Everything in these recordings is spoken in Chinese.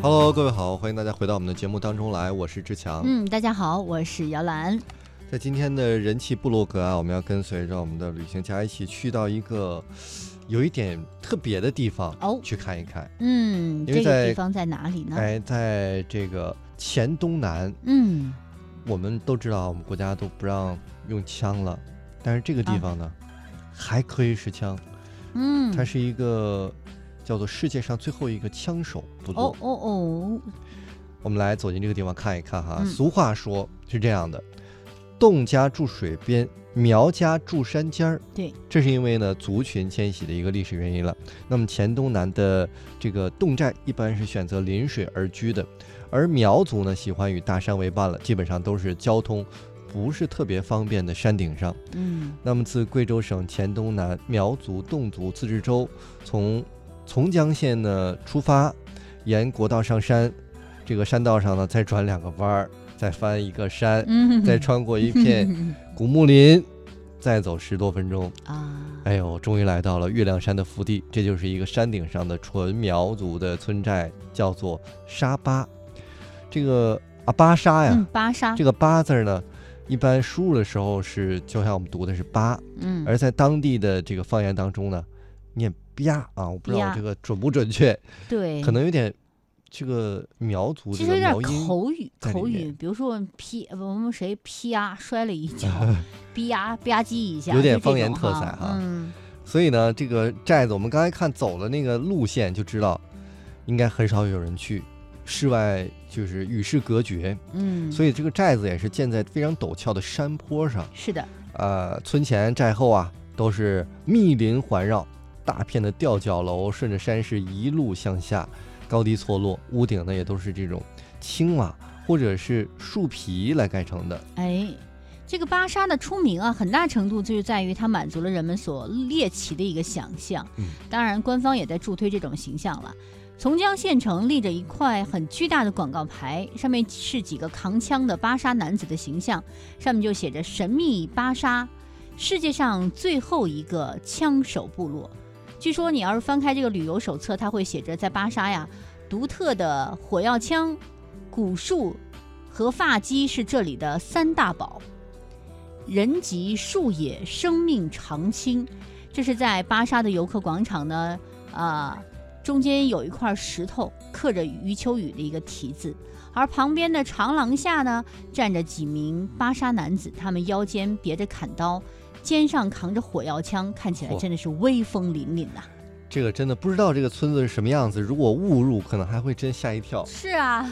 Hello，各位好，欢迎大家回到我们的节目当中来，我是志强。嗯，大家好，我是姚兰。在今天的人气部落格啊，我们要跟随着我们的旅行家一起去到一个有一点特别的地方哦去看一看。嗯，这个因为在地方在哪里呢？哎，在这个黔东南，嗯，我们都知道我们国家都不让用枪了，但是这个地方呢，还可以使枪。嗯，它是一个叫做世界上最后一个枪手部落。哦哦哦，我们来走进这个地方看一看哈。嗯俗话说是这样的：侗家住水边，苗家住山尖儿。对，这是因为呢族群迁徙的一个历史原因了。那么黔东南的这个侗寨一般是选择临水而居的，而苗族呢喜欢与大山为伴了，基本上都是交通不是特别方便的山顶上。嗯那么自贵州省黔东南苗族侗族自治州从从江县呢出发，沿国道上山，这个山道上呢再转两个弯儿，再翻一个山，嗯，再穿过一片 古木林，再走十多分钟，啊，哎呦，终于来到了月亮山的腹地，这就是一个山顶上的纯苗族的村寨，叫做沙巴。这个啊巴沙呀，嗯，巴沙，这个巴字儿呢。一般输入的时候是，就像我们读的是“巴”，嗯，而在当地的这个方言当中呢，念“吧”啊，我不知道吧这个准不准确，对，可能有点这个苗族这其实有点个苗音，口语，口语，比如说我们劈，我们谁劈呀摔了一跤，哔呀吧唧一下，有点方言特色哈嗯，所以呢，这个寨子我们刚才看走了那个路线就知道，应该很少有人去室外，就是与世隔绝，嗯，所以这个寨子也是建在非常陡峭的山坡上，是的，呃，村前寨后啊都是密林环绕，大片的吊脚楼顺着山势一路向下，高低错落，屋顶呢也都是这种青瓦或者是树皮来盖成的。哎，这个巴沙的出名啊，很大程度就是在于它满足了人们所猎奇的一个想象。嗯当然，官方也在助推这种形象了。从江县城立着一块很巨大的广告牌，上面是几个扛枪的巴沙男子的形象，上面就写着“神秘巴沙，世界上最后一个枪手部落”。据说你要是翻开这个旅游手册，它会写着在巴沙呀，独特的火药枪、古树和发髻是这里的三大宝。人及树野，生命长青。这是在巴沙的游客广场呢，啊、中间有一块石头刻着余秋雨的一个题字，而旁边的长廊下呢，站着几名巴沙男子，他们腰间别着砍刀，肩上扛着火药枪，看起来真的是威风凛凛呐、这个真的不知道这个村子是什么样子，如果误入，可能还会真吓一跳。是啊，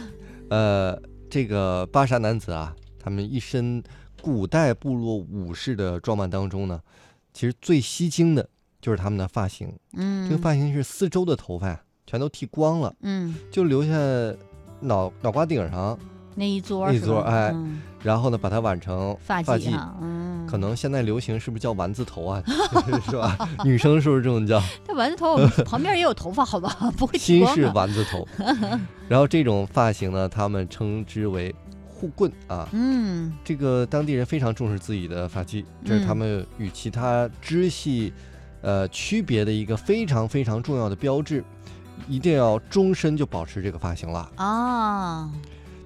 呃，这个巴沙男子啊，他们一身古代部落武士的装扮当中呢，其实最吸睛的就是他们的发型。嗯，这个发型是四周的头发呀全都剃光了，嗯，就留下脑脑瓜顶上，那一撮那一撮哎嗯。然后呢把它挽成发发髻。嗯，可能现在流行是不是叫丸子头啊？是吧？女生是不是这种叫这丸子头旁边也有头发，好吧，不会剃新式。丸子头？然后这种发型呢，他们称之为护棍啊。嗯这个当地人非常重视自己的发髻，这是他嗯们与其他支系，呃区别的一个非常非常重要的标志，一定要终身就保持这个发型了。啊，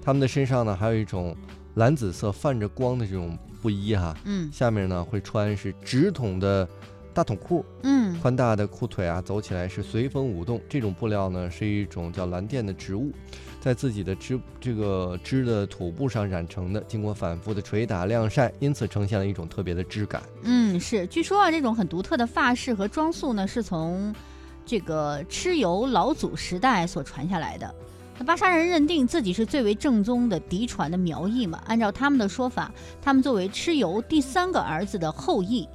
他们的身上呢还有一种蓝紫色泛着光的这种布衣哈，嗯下面呢会穿是直筒的大筒裤，嗯宽大的裤腿啊，走起来是随风舞动。这种布料呢是一种叫蓝靛的植物，在自己的织这个织的土布上染成的，经过反复的捶打晾晒，因此呈现了一种特别的质感。嗯，是。据说啊，这种很独特的发饰和装束呢，是从这个蚩尤老祖时代所传下来的。巴沙人认定自己是最为正宗的嫡传的苗裔嘛，按照他们的说法，他们作为蚩尤第三个儿子的后裔。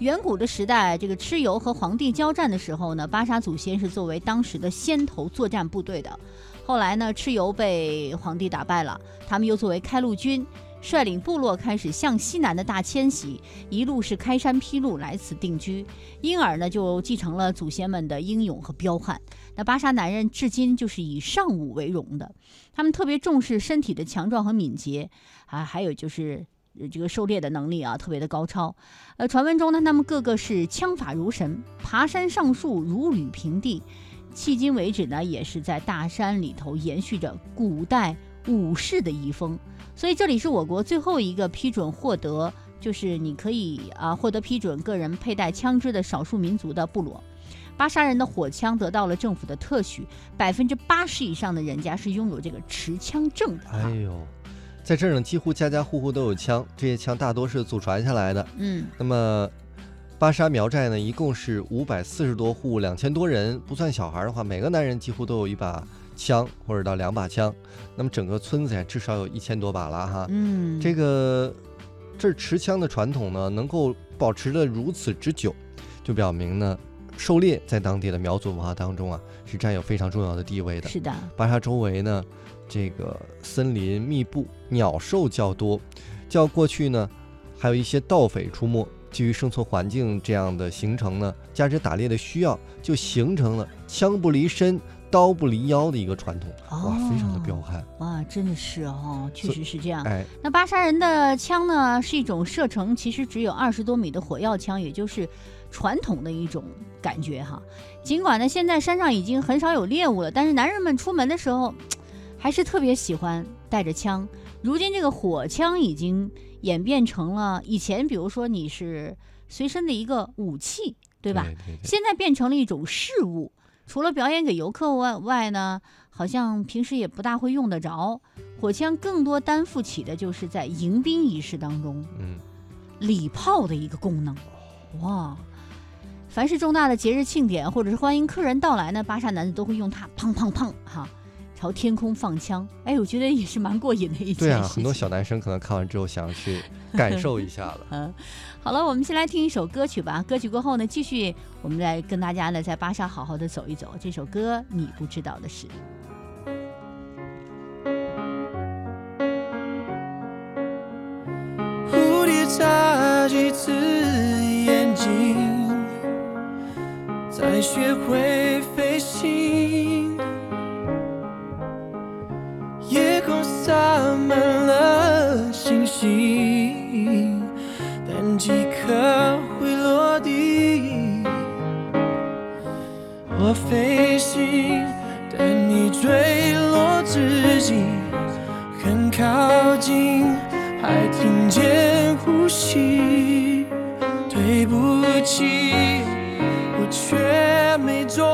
远古的时代，这个蚩尤和皇帝交战的时候呢，巴沙祖先是作为当时的先头作战部队的。后来呢，蚩尤被皇帝打败了，他们又作为开路军，率领部落开始向西南的大迁徙，一路是开山劈路来此定居，因而呢就继承了祖先们的英勇和彪悍。那巴沙男人至今就是以尚武为荣的，他们特别重视身体的强壮和敏捷啊，还有就是。这个狩猎的能力啊，特别的高超。呃，传闻中呢，他们个个是枪法如神，爬山上树如履平地，迄今为止呢，也是在大山里头延续着古代武士的遗风。所以这里是我国最后一个批准获得，就是你可以啊获得批准个人佩戴枪支的少数民族的部落。巴沙人的火枪得到了政府的特许，百分之八十以上的人家是拥有这个持枪证的。哎呦，在这儿呢，几乎家家户户都有枪，这些枪大多是祖传下来的。嗯，那么，巴沙苗寨呢，一共是五百四十多户，两千多人，不算小孩的话，每个男人几乎都有一把枪或者到两把枪。那么整个村子呀，至少有一千多把了哈。嗯，这个这持枪的传统呢，能够保持的如此之久，就表明呢。狩猎在当地的苗族文化当中啊，是占有非常重要的地位的。是的，巴沙周围呢，这个森林密布，鸟兽较多，较过去呢，还有一些盗匪出没。基于生存环境这样的形成呢，加之打猎的需要，就形成了枪不离身、刀不离腰的一个传统。哇，非常的彪悍！哇，真的是哦，确实是这样。哎，那巴沙人的枪呢，是一种射程其实只有二十多米的火药枪，也就是传统的一种。感觉哈，尽管呢，现在山上已经很少有猎物了，但是男人们出门的时候，还是特别喜欢带着枪。如今这个火枪已经演变成了以前，比如说你是随身的一个武器，对吧？对对对。现在变成了一种事物，除了表演给游客外外呢，好像平时也不大会用得着。火枪更多担负起的就是在迎宾仪式当中，嗯，礼炮的一个功能。哇！凡是重大的节日庆典，或者是欢迎客人到来呢，巴萨男子都会用它砰砰砰哈，朝天空放枪。哎，我觉得也是蛮过瘾的一件事对啊，很多小男生可能看完之后想要去感受一下了。嗯，好了，我们先来听一首歌曲吧。歌曲过后呢，继续我们来跟大家呢在巴沙好好的走一走。这首歌你不知道的事。蝴蝶眨几次眼睛。才学会我飞行，但你坠落之际很靠近，还听见呼吸。对不起。我却没做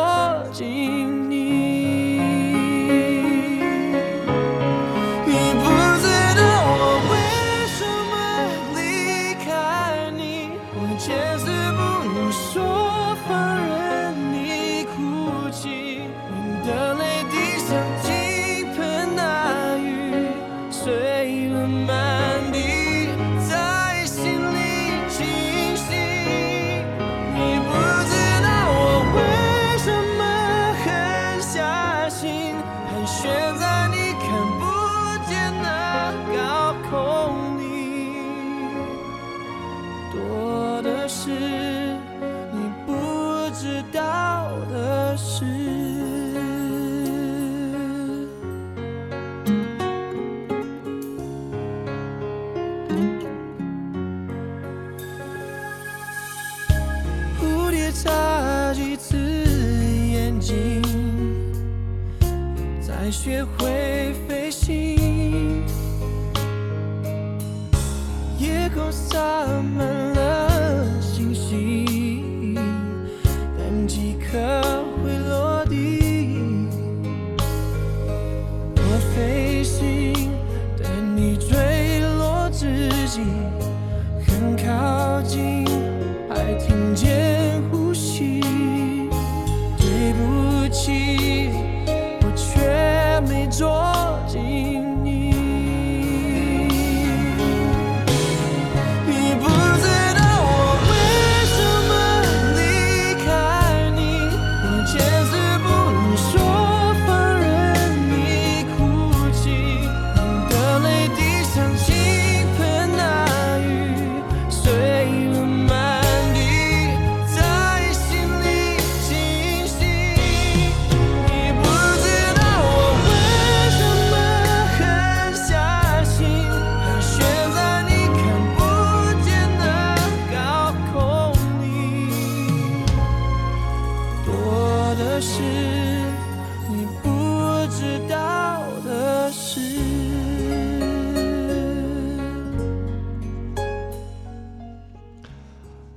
盘旋在你看不见的高空里。多的是学会飞行，夜空洒满了星星，但几颗会落地。我飞行，但你坠落之际很靠近，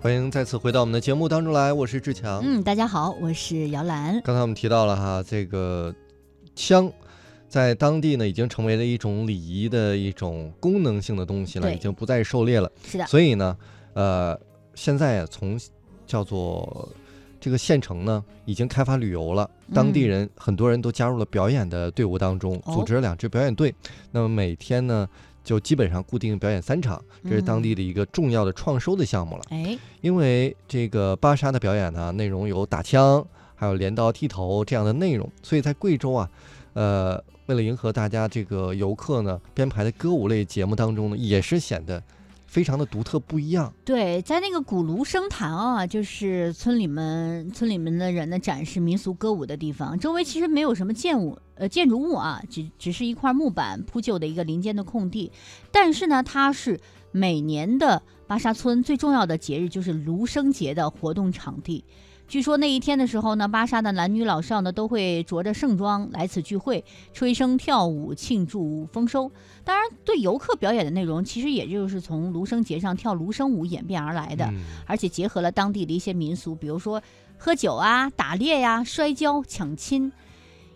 欢迎再次回到我们的节目当中来，我是志强。嗯，大家好，我是姚兰。刚才我们提到了哈，这个枪在当地呢已经成为了一种礼仪的一种功能性的东西了，已经不再狩猎了。是的，所以呢，呃，现在啊，从叫做这个县城呢，已经开发旅游了，当地嗯人、很多人都加入了表演的队伍当中，哦组织了两支表演队。那么每天呢，就基本上固定表演三场，这是当地的一个重要的创收的项目了。哎，因为这个芭莎的表演呢，内容有打枪，还有镰刀剃头这样的内容，所以在贵州啊，呃，为了迎合大家这个游客呢，编排的歌舞类节目当中呢，也是显得非常的独特不一样。对，在那个古芦声堂啊，就是村里面村里面的人呢展示民俗歌舞的地方。周围其实没有什么建物，呃，建筑物啊，只只是一块木板铺就的一个林间的空地。但是呢，它是每年的巴沙村最重要的节日，就是芦笙节的活动场地。据说那一天的时候呢，巴沙的男女老少呢都会着着盛装来此聚会，吹笙跳舞庆祝丰收。当然，对游客表演的内容，其实也就是从芦笙节上跳芦笙舞演变而来的，嗯而且结合了当地的一些民俗，比如说喝酒啊、打猎呀、摔跤、抢亲。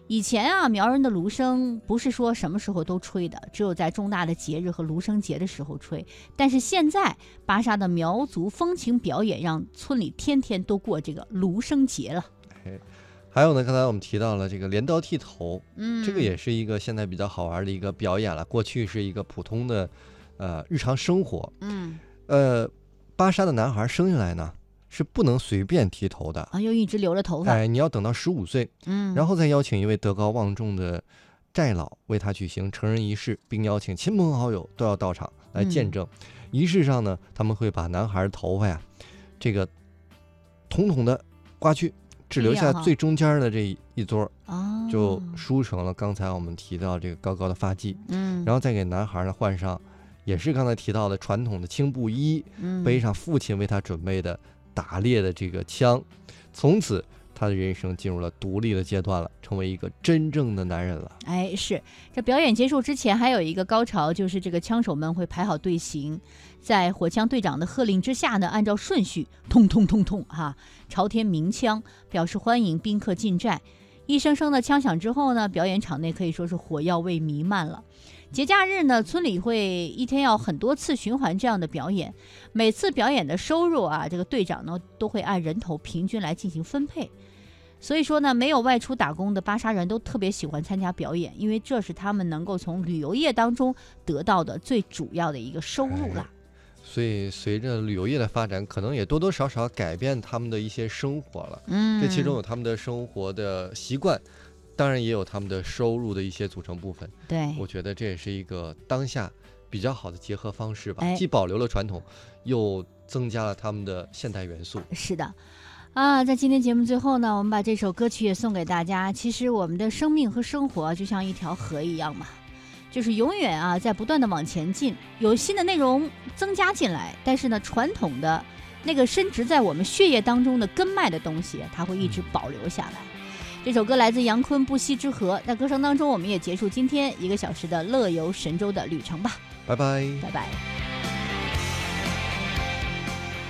以前啊，苗人的芦笙不是说什么时候都吹的，只有在重大的节日和芦笙节的时候吹。但是现在，巴沙的苗族风情表演让村里天天都过这个芦笙节了。还有呢，刚才我们提到了这个镰刀剃头，嗯，这个也是一个现在比较好玩的一个表演了。过去是一个普通的，呃，日常生活。嗯呃，巴沙的男孩生下来呢是不能随便剃头的，啊，又一直留着头发。哎，你要等到十五岁，嗯，然后再邀请一位德高望重的寨老为他举行成人仪式，并邀请亲朋好友都要到场来见嗯证。仪式上呢，他们会把男孩的头发呀，这个统统的刮去，只留下最中间的这一一撮儿，哦，就梳成了刚才我们提到这个高高的发髻，嗯，然后再给男孩呢换上，也是刚才提到的传统的青布衣，嗯背上父亲为他准备的打猎的这个枪，从此他的人生进入了独立的阶段了，成为一个真正的男人了。哎，是这表演结束之前还有一个高潮，就是这个枪手们会排好队形，在火枪队长的喝令之下呢，按照顺序通通通通哈、朝天鸣枪，表示欢迎宾客进寨。一声声的枪响之后呢，表演场内可以说是火药味弥漫了。节假日呢，村里会一天要很多次循环这样的表演，每次表演的收入啊，这个队长呢都会按人头平均来进行分配。所以说呢，没有外出打工的巴沙人都特别喜欢参加表演，因为这是他们能够从旅游业当中得到的最主要的一个收入啦。所以随着旅游业的发展，可能也多多少少改变他们的一些生活了。嗯，这其中有他们的生活的习惯，当然也有他们的收入的一些组成部分。对，我觉得这也是一个当下比较好的结合方式吧，哎既保留了传统，又增加了他们的现代元素。是的。啊，在今天节目最后呢，我们把这首歌曲也送给大家。其实我们的生命和生活就像一条河一样嘛，就是永远啊在不断的往前进，有新的内容增加进来，但是呢，传统的那个深植在我们血液当中的根脉的东西，它会一直保留下来。这首歌来自杨坤《不息之河》，在歌声当中，我们也结束今天一个小时的乐游神州的旅程吧，拜拜。拜拜。